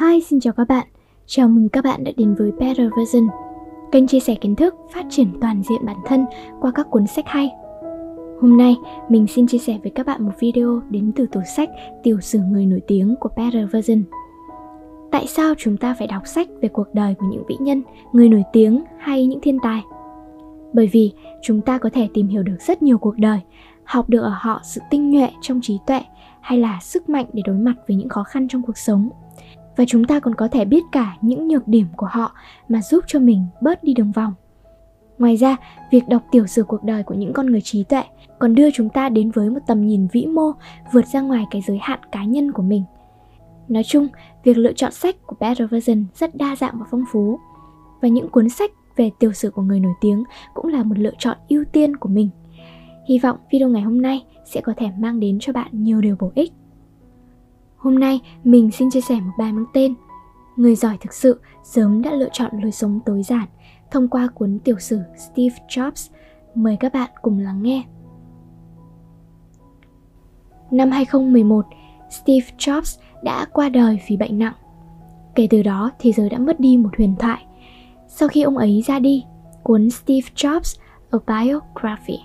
Hi, xin chào các bạn. Chào mừng các bạn đã đến với Better Version, kênh chia sẻ kiến thức, phát triển toàn diện bản thân qua các cuốn sách hay. Hôm nay, mình xin chia sẻ với các bạn một video đến từ tủ sách Tiểu sử người nổi tiếng của Better Version. Tại sao chúng ta phải đọc sách về cuộc đời của những vĩ nhân, người nổi tiếng hay những thiên tài? Bởi vì chúng ta có thể tìm hiểu được rất nhiều cuộc đời, học được ở họ sự tinh nhuệ trong trí tuệ hay là sức mạnh để đối mặt với những khó khăn trong cuộc sống và chúng ta còn có thể biết cả những nhược điểm của họ mà giúp cho mình bớt đi đường vòng. Ngoài ra, việc đọc tiểu sử cuộc đời của những con người trí tuệ còn đưa chúng ta đến với một tầm nhìn vĩ mô vượt ra ngoài cái giới hạn cá nhân của mình. Nói chung, việc lựa chọn sách của better version rất đa dạng và phong phú. Và những cuốn sách về tiểu sử của người nổi tiếng cũng là một lựa chọn ưu tiên của mình. Hy vọng video ngày hôm nay sẽ có thể mang đến cho bạn nhiều điều bổ ích. Hôm nay mình xin chia sẻ một bài mang tên Người giỏi thực sự sớm đã lựa chọn lối sống tối giản thông qua cuốn tiểu sử Steve Jobs. Mời các bạn cùng lắng nghe. Năm 2011, Steve Jobs đã qua đời vì bệnh nặng. Kể từ đó, thế giới đã mất đi một huyền thoại. Sau khi ông ấy ra đi, cuốn Steve Jobs A Biography,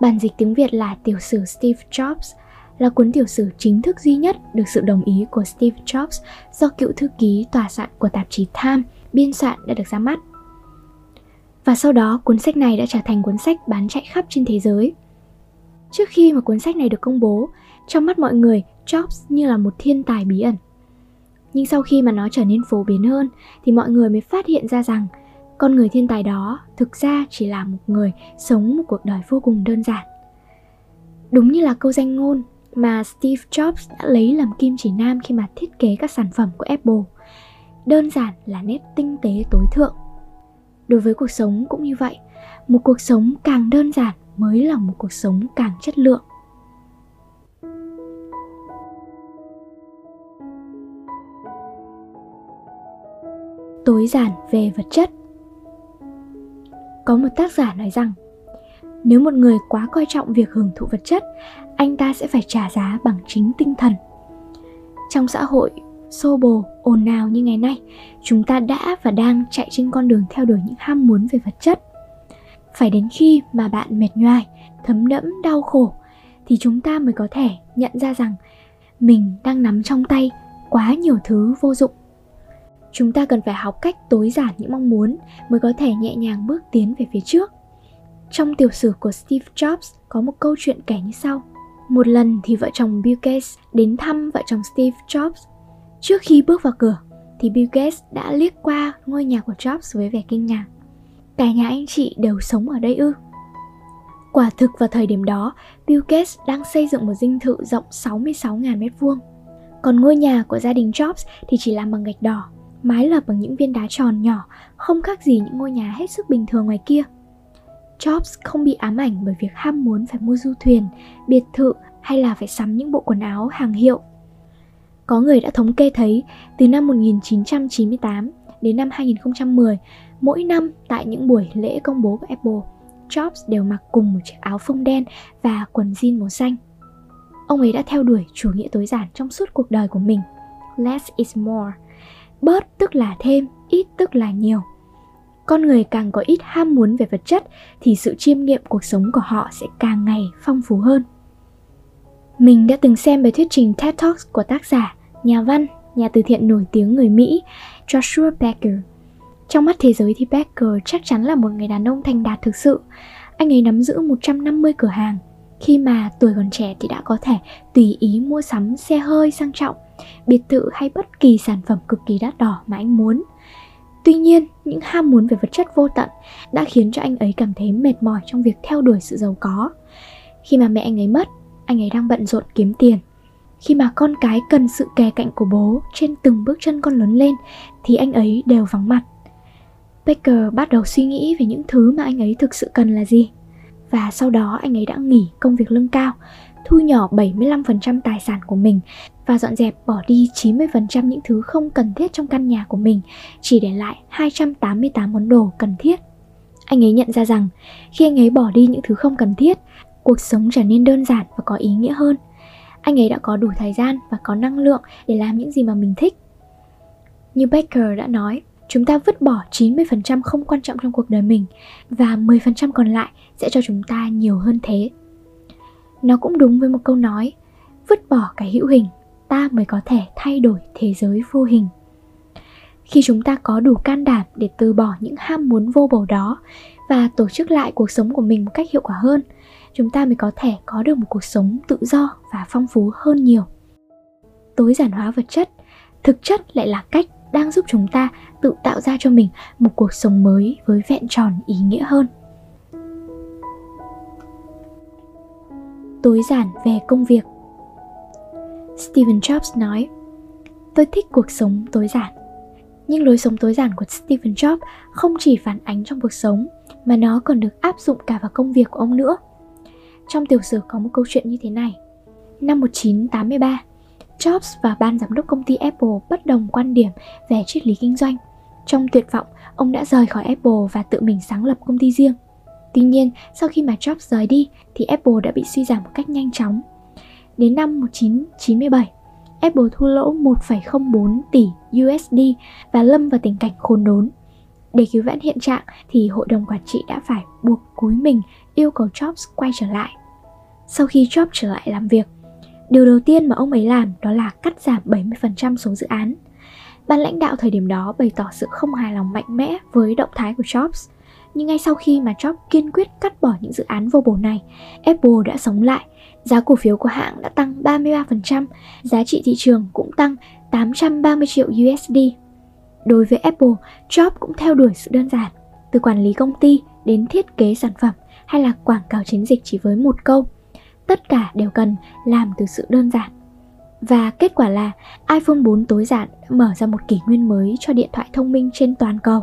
bản dịch tiếng Việt là tiểu sử Steve Jobs – là cuốn tiểu sử chính thức duy nhất được sự đồng ý của Steve Jobs do cựu thư ký tòa soạn của tạp chí Time biên soạn đã được ra mắt. Và sau đó, cuốn sách này đã trở thành cuốn sách bán chạy khắp trên thế giới. Trước khi mà cuốn sách này được công bố, trong mắt mọi người, Jobs như là một thiên tài bí ẩn. Nhưng sau khi mà nó trở nên phổ biến hơn thì mọi người mới phát hiện ra rằng con người thiên tài đó thực ra chỉ là một người sống một cuộc đời vô cùng đơn giản. Đúng như là câu danh ngôn mà Steve Jobs đã lấy làm kim chỉ nam khi mà thiết kế các sản phẩm của Apple. Đơn giản là nét tinh tế tối thượng. Đối với cuộc sống cũng như vậy, một cuộc sống càng đơn giản mới là một cuộc sống càng chất lượng. Tối giản về vật chất Có một tác giả nói rằng nếu một người quá coi trọng việc hưởng thụ vật chất anh ta sẽ phải trả giá bằng chính tinh thần. Trong xã hội xô bồ, ồn ào như ngày nay, chúng ta đã và đang chạy trên con đường theo đuổi những ham muốn về vật chất. Phải đến khi mà bạn mệt nhoài, thấm đẫm, đau khổ, thì chúng ta mới có thể nhận ra rằng mình đang nắm trong tay quá nhiều thứ vô dụng. Chúng ta cần phải học cách tối giản những mong muốn mới có thể nhẹ nhàng bước tiến về phía trước. Trong tiểu sử của Steve Jobs có một câu chuyện kể như sau. Một lần thì vợ chồng Bill Gates đến thăm vợ chồng Steve Jobs. Trước khi bước vào cửa thì Bill Gates đã liếc qua ngôi nhà của Jobs với vẻ kinh ngạc. Cả nhà anh chị đều sống ở đây ư? Quả thực vào thời điểm đó, Bill Gates đang xây dựng một dinh thự rộng 66.000 m2. Còn ngôi nhà của gia đình Jobs thì chỉ làm bằng gạch đỏ, mái lợp bằng những viên đá tròn nhỏ, không khác gì những ngôi nhà hết sức bình thường ngoài kia. Jobs không bị ám ảnh bởi việc ham muốn phải mua du thuyền, biệt thự hay là phải sắm những bộ quần áo hàng hiệu. Có người đã thống kê thấy từ năm 1998 đến năm 2010, mỗi năm tại những buổi lễ công bố của Apple, Jobs đều mặc cùng một chiếc áo phông đen và quần jean màu xanh. Ông ấy đã theo đuổi chủ nghĩa tối giản trong suốt cuộc đời của mình. Less is more. Bớt tức là thêm, ít tức là nhiều con người càng có ít ham muốn về vật chất thì sự chiêm nghiệm cuộc sống của họ sẽ càng ngày phong phú hơn. Mình đã từng xem bài thuyết trình TED Talks của tác giả, nhà văn, nhà từ thiện nổi tiếng người Mỹ Joshua Becker. Trong mắt thế giới thì Becker chắc chắn là một người đàn ông thành đạt thực sự. Anh ấy nắm giữ 150 cửa hàng. Khi mà tuổi còn trẻ thì đã có thể tùy ý mua sắm xe hơi sang trọng, biệt thự hay bất kỳ sản phẩm cực kỳ đắt đỏ mà anh muốn – Tuy nhiên, những ham muốn về vật chất vô tận đã khiến cho anh ấy cảm thấy mệt mỏi trong việc theo đuổi sự giàu có. Khi mà mẹ anh ấy mất, anh ấy đang bận rộn kiếm tiền. Khi mà con cái cần sự kè cạnh của bố trên từng bước chân con lớn lên thì anh ấy đều vắng mặt. Baker bắt đầu suy nghĩ về những thứ mà anh ấy thực sự cần là gì. Và sau đó anh ấy đã nghỉ công việc lương cao, thu nhỏ 75% tài sản của mình và dọn dẹp bỏ đi 90% những thứ không cần thiết trong căn nhà của mình, chỉ để lại 288 món đồ cần thiết. Anh ấy nhận ra rằng khi anh ấy bỏ đi những thứ không cần thiết, cuộc sống trở nên đơn giản và có ý nghĩa hơn. Anh ấy đã có đủ thời gian và có năng lượng để làm những gì mà mình thích. Như baker đã nói, chúng ta vứt bỏ 90% không quan trọng trong cuộc đời mình và 10% còn lại sẽ cho chúng ta nhiều hơn thế. Nó cũng đúng với một câu nói, vứt bỏ cái hữu hình, ta mới có thể thay đổi thế giới vô hình. Khi chúng ta có đủ can đảm để từ bỏ những ham muốn vô bổ đó và tổ chức lại cuộc sống của mình một cách hiệu quả hơn, chúng ta mới có thể có được một cuộc sống tự do và phong phú hơn nhiều. Tối giản hóa vật chất thực chất lại là cách đang giúp chúng ta tự tạo ra cho mình một cuộc sống mới với vẹn tròn ý nghĩa hơn tối giản về công việc Stephen Jobs nói Tôi thích cuộc sống tối giản Nhưng lối sống tối giản của Stephen Jobs không chỉ phản ánh trong cuộc sống mà nó còn được áp dụng cả vào công việc của ông nữa. Trong tiểu sử có một câu chuyện như thế này. Năm 1983, Jobs và ban giám đốc công ty Apple bất đồng quan điểm về triết lý kinh doanh. Trong tuyệt vọng, ông đã rời khỏi Apple và tự mình sáng lập công ty riêng. Tuy nhiên, sau khi mà Jobs rời đi thì Apple đã bị suy giảm một cách nhanh chóng. Đến năm 1997, Apple thua lỗ 1,04 tỷ USD và lâm vào tình cảnh khốn đốn. Để cứu vãn hiện trạng thì hội đồng quản trị đã phải buộc cúi mình yêu cầu Jobs quay trở lại. Sau khi Jobs trở lại làm việc, Điều đầu tiên mà ông ấy làm đó là cắt giảm 70% số dự án. Ban lãnh đạo thời điểm đó bày tỏ sự không hài lòng mạnh mẽ với động thái của Jobs. Nhưng ngay sau khi mà Jobs kiên quyết cắt bỏ những dự án vô bổ này, Apple đã sống lại. Giá cổ phiếu của hãng đã tăng 33%, giá trị thị trường cũng tăng 830 triệu USD. Đối với Apple, Jobs cũng theo đuổi sự đơn giản, từ quản lý công ty đến thiết kế sản phẩm hay là quảng cáo chiến dịch chỉ với một câu tất cả đều cần làm từ sự đơn giản. Và kết quả là iPhone 4 tối giản đã mở ra một kỷ nguyên mới cho điện thoại thông minh trên toàn cầu.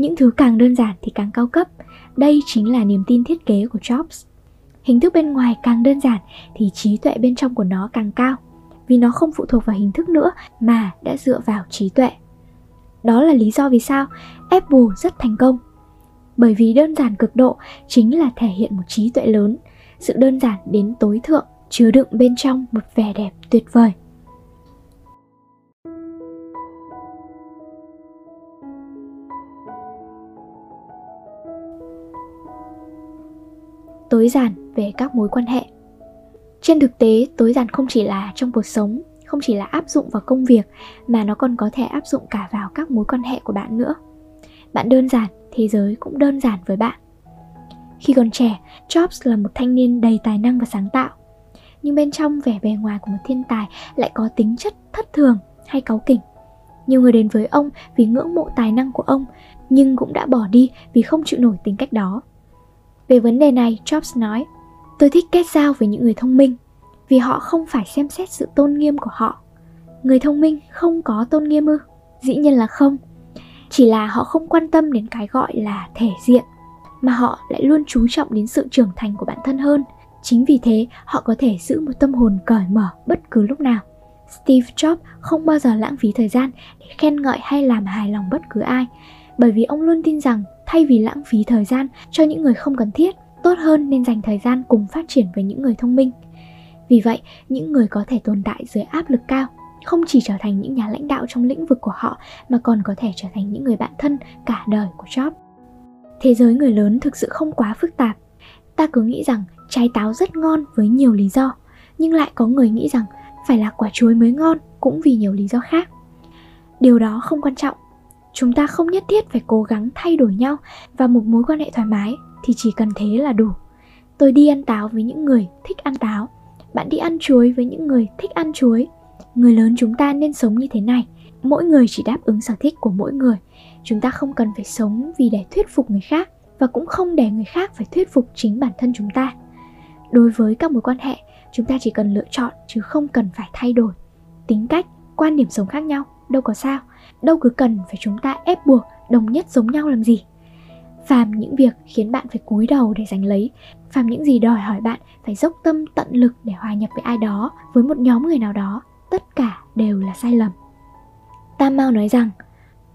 Những thứ càng đơn giản thì càng cao cấp, đây chính là niềm tin thiết kế của Jobs. Hình thức bên ngoài càng đơn giản thì trí tuệ bên trong của nó càng cao, vì nó không phụ thuộc vào hình thức nữa mà đã dựa vào trí tuệ. Đó là lý do vì sao Apple rất thành công. Bởi vì đơn giản cực độ chính là thể hiện một trí tuệ lớn sự đơn giản đến tối thượng chứa đựng bên trong một vẻ đẹp tuyệt vời tối giản về các mối quan hệ trên thực tế tối giản không chỉ là trong cuộc sống không chỉ là áp dụng vào công việc mà nó còn có thể áp dụng cả vào các mối quan hệ của bạn nữa bạn đơn giản thế giới cũng đơn giản với bạn khi còn trẻ, Jobs là một thanh niên đầy tài năng và sáng tạo. Nhưng bên trong vẻ bề ngoài của một thiên tài lại có tính chất thất thường hay cáu kỉnh. Nhiều người đến với ông vì ngưỡng mộ tài năng của ông, nhưng cũng đã bỏ đi vì không chịu nổi tính cách đó. Về vấn đề này, Jobs nói, tôi thích kết giao với những người thông minh, vì họ không phải xem xét sự tôn nghiêm của họ. Người thông minh không có tôn nghiêm ư? Dĩ nhiên là không. Chỉ là họ không quan tâm đến cái gọi là thể diện mà họ lại luôn chú trọng đến sự trưởng thành của bản thân hơn. Chính vì thế, họ có thể giữ một tâm hồn cởi mở bất cứ lúc nào. Steve Jobs không bao giờ lãng phí thời gian để khen ngợi hay làm hài lòng bất cứ ai, bởi vì ông luôn tin rằng thay vì lãng phí thời gian cho những người không cần thiết, tốt hơn nên dành thời gian cùng phát triển với những người thông minh. Vì vậy, những người có thể tồn tại dưới áp lực cao không chỉ trở thành những nhà lãnh đạo trong lĩnh vực của họ mà còn có thể trở thành những người bạn thân cả đời của Jobs. Thế giới người lớn thực sự không quá phức tạp. Ta cứ nghĩ rằng trái táo rất ngon với nhiều lý do, nhưng lại có người nghĩ rằng phải là quả chuối mới ngon cũng vì nhiều lý do khác. Điều đó không quan trọng. Chúng ta không nhất thiết phải cố gắng thay đổi nhau và một mối quan hệ thoải mái thì chỉ cần thế là đủ. Tôi đi ăn táo với những người thích ăn táo, bạn đi ăn chuối với những người thích ăn chuối. Người lớn chúng ta nên sống như thế này, mỗi người chỉ đáp ứng sở thích của mỗi người. Chúng ta không cần phải sống vì để thuyết phục người khác và cũng không để người khác phải thuyết phục chính bản thân chúng ta. Đối với các mối quan hệ chúng ta chỉ cần lựa chọn chứ không cần phải thay đổi. Tính cách quan điểm sống khác nhau đâu có sao đâu cứ cần phải chúng ta ép buộc đồng nhất giống nhau làm gì phàm những việc khiến bạn phải cúi đầu để giành lấy phàm những gì đòi hỏi bạn phải dốc tâm tận lực để hòa nhập với ai đó với một nhóm người nào đó tất cả đều là sai lầm tam mao nói rằng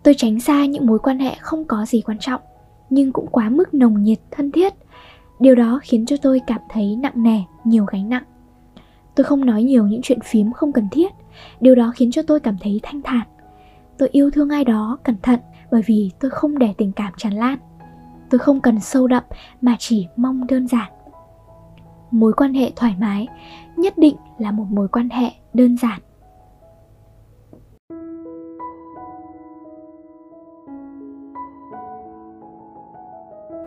Tôi tránh xa những mối quan hệ không có gì quan trọng, nhưng cũng quá mức nồng nhiệt, thân thiết. Điều đó khiến cho tôi cảm thấy nặng nề, nhiều gánh nặng. Tôi không nói nhiều những chuyện phím không cần thiết, điều đó khiến cho tôi cảm thấy thanh thản. tôi yêu thương ai đó cẩn thận bởi vì tôi không để tình cảm tràn lan. Tôi không cần sâu đậm mà chỉ mong đơn giản. Mối quan hệ thoải mái nhất định là một mối quan hệ đơn giản.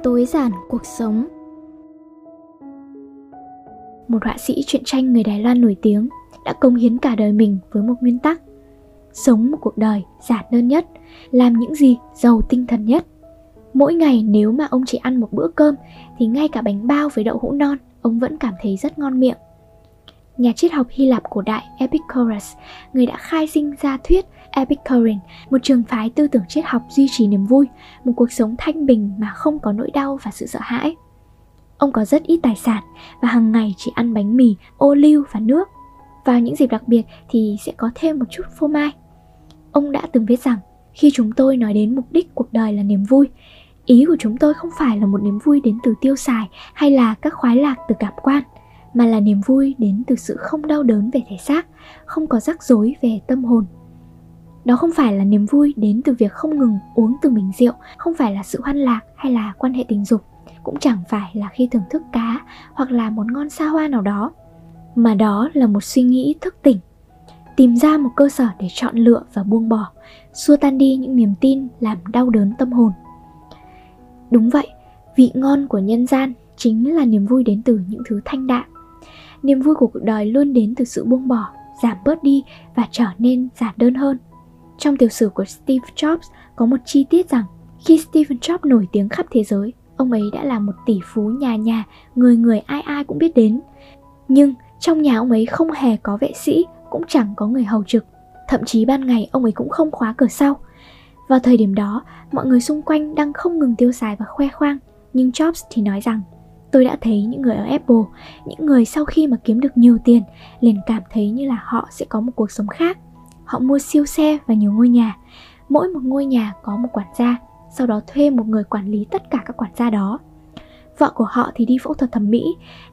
Tối giản cuộc sống một họa sĩ truyện tranh người Đài Loan nổi tiếng đã công hiến cả đời mình với một nguyên tắc. Sống một cuộc đời giản đơn nhất làm những gì giàu tinh thần nhất. Mỗi ngày nếu mà ông chỉ ăn một bữa cơm thì ngay cả bánh bao với đậu hũ non ông vẫn cảm thấy rất ngon miệng. Nhà triết học Hy Lạp cổ đại Epicurus, người đã khai sinh ra thuyết Epicurean, một trường phái tư tưởng triết học duy trì niềm vui, một cuộc sống thanh bình mà không có nỗi đau và sự sợ hãi. Ông có rất ít tài sản và hàng ngày chỉ ăn bánh mì, ô liu và nước. Vào những dịp đặc biệt thì sẽ có thêm một chút phô mai. Ông đã từng viết rằng, khi chúng tôi nói đến mục đích cuộc đời là niềm vui, ý của chúng tôi không phải là một niềm vui đến từ tiêu xài hay là các khoái lạc từ cảm quan, mà là niềm vui đến từ sự không đau đớn về thể xác, không có rắc rối về tâm hồn. Đó không phải là niềm vui đến từ việc không ngừng uống từ bình rượu, không phải là sự hoan lạc hay là quan hệ tình dục, cũng chẳng phải là khi thưởng thức cá hoặc là một ngon xa hoa nào đó, mà đó là một suy nghĩ thức tỉnh tìm ra một cơ sở để chọn lựa và buông bỏ xua tan đi những niềm tin làm đau đớn tâm hồn. Đúng vậy vị ngon của nhân gian chính là niềm vui đến từ những thứ thanh đạm. Niềm vui của cuộc đời luôn đến từ sự buông bỏ giảm bớt đi và trở nên giản đơn hơn. Trong tiểu sử của Steve Jobs có một chi tiết rằng khi Steve Jobs nổi tiếng khắp thế giới, ông ấy đã là một tỷ phú nhà nhà, người người ai ai cũng biết đến. Nhưng trong nhà ông ấy không hề có vệ sĩ cũng chẳng có người hầu trực. Thậm chí ban ngày ông ấy cũng không khóa cửa sau. Vào thời điểm đó mọi người xung quanh đang không ngừng tiêu xài và khoe khoang. Nhưng jobs thì nói rằng tôi đã thấy những người ở apple những người sau khi mà kiếm được nhiều tiền liền cảm thấy như là họ sẽ có một cuộc sống khác. Họ mua siêu xe và nhiều ngôi nhà. Mỗi một ngôi nhà có một quản gia sau đó thuê một người quản lý tất cả các quản gia đó. Vợ của họ thì đi phẫu thuật thẩm mỹ,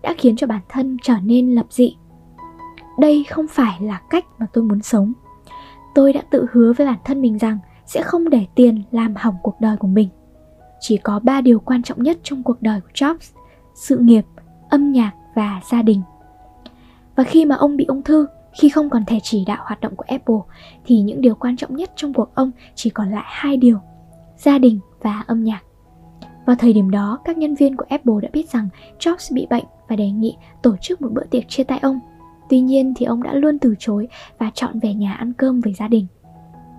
đã khiến cho bản thân trở nên lập dị. Đây không phải là cách mà tôi muốn sống. Tôi đã tự hứa với bản thân mình rằng sẽ không để tiền làm hỏng cuộc đời của mình. Chỉ có ba điều quan trọng nhất trong cuộc đời của jobs, sự nghiệp, âm nhạc và gia đình. Và khi mà ông bị ung thư, khi không còn thể chỉ đạo hoạt động của apple, thì những điều quan trọng nhất trong cuộc ông chỉ còn lại hai điều gia đình và âm nhạc vào thời điểm đó, các nhân viên của Apple đã biết rằng Jobs bị bệnh và đề nghị tổ chức một bữa tiệc chia tay ông Tuy nhiên thì ông đã luôn từ chối và chọn về nhà ăn cơm với gia đình.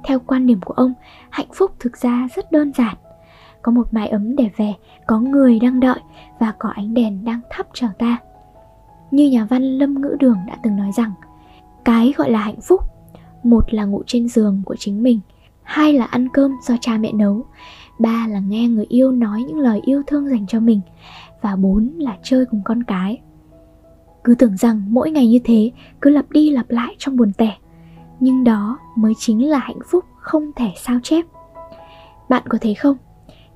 Theo quan điểm của ông, hạnh phúc thực ra rất đơn giản. Có một mái ấm để về, có người đang đợi và có ánh đèn đang thắp chờ ta. Như nhà văn Lâm Ngữ Đường đã từng nói rằng, cái gọi là hạnh phúc, một là ngủ trên giường của chính mình, hai là ăn cơm do cha mẹ nấu, ba là nghe người yêu nói những lời yêu thương dành cho mình. Và bốn là chơi cùng con cái. Cứ tưởng rằng mỗi ngày như thế cứ lặp đi lặp lại trong buồn tẻ. Nhưng đó mới chính là hạnh phúc không thể sao chép. Bạn có thấy không?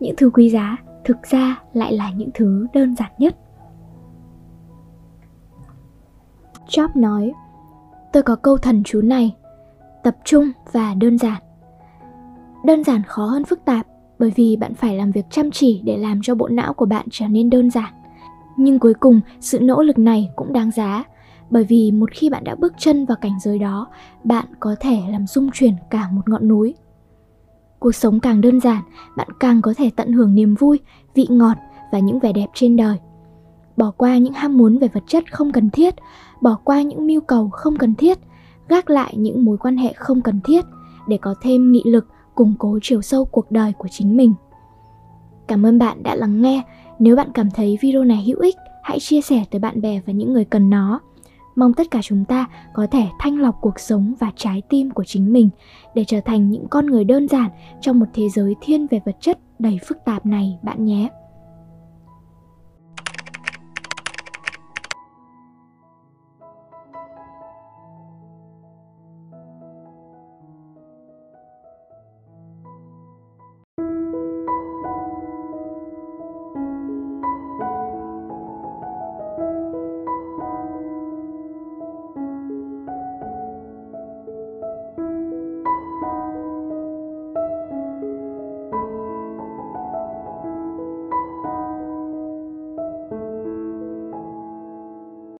Những thứ quý giá thực ra lại là những thứ đơn giản nhất. Job nói Tôi có câu thần chú này Tập trung và đơn giản. Đơn giản khó hơn phức tạp, bởi vì bạn phải làm việc chăm chỉ để làm cho bộ não của bạn trở nên đơn giản. Nhưng cuối cùng, sự nỗ lực này cũng đáng giá, bởi vì một khi bạn đã bước chân vào cảnh giới đó, bạn có thể làm rung chuyển cả một ngọn núi. Cuộc sống càng đơn giản, bạn càng có thể tận hưởng niềm vui, vị ngọt và những vẻ đẹp trên đời. Bỏ qua những ham muốn về vật chất không cần thiết, bỏ qua những mưu cầu không cần thiết, gác lại những mối quan hệ không cần thiết để có thêm nghị lực củng cố chiều sâu cuộc đời của chính mình cảm ơn bạn đã lắng nghe nếu bạn cảm thấy video này hữu ích, hãy chia sẻ tới bạn bè và những người cần nó. Mong tất cả chúng ta có thể thanh lọc cuộc sống và trái tim của chính mình để trở thành những con người đơn giản trong một thế giới thiên về vật chất đầy phức tạp này bạn nhé.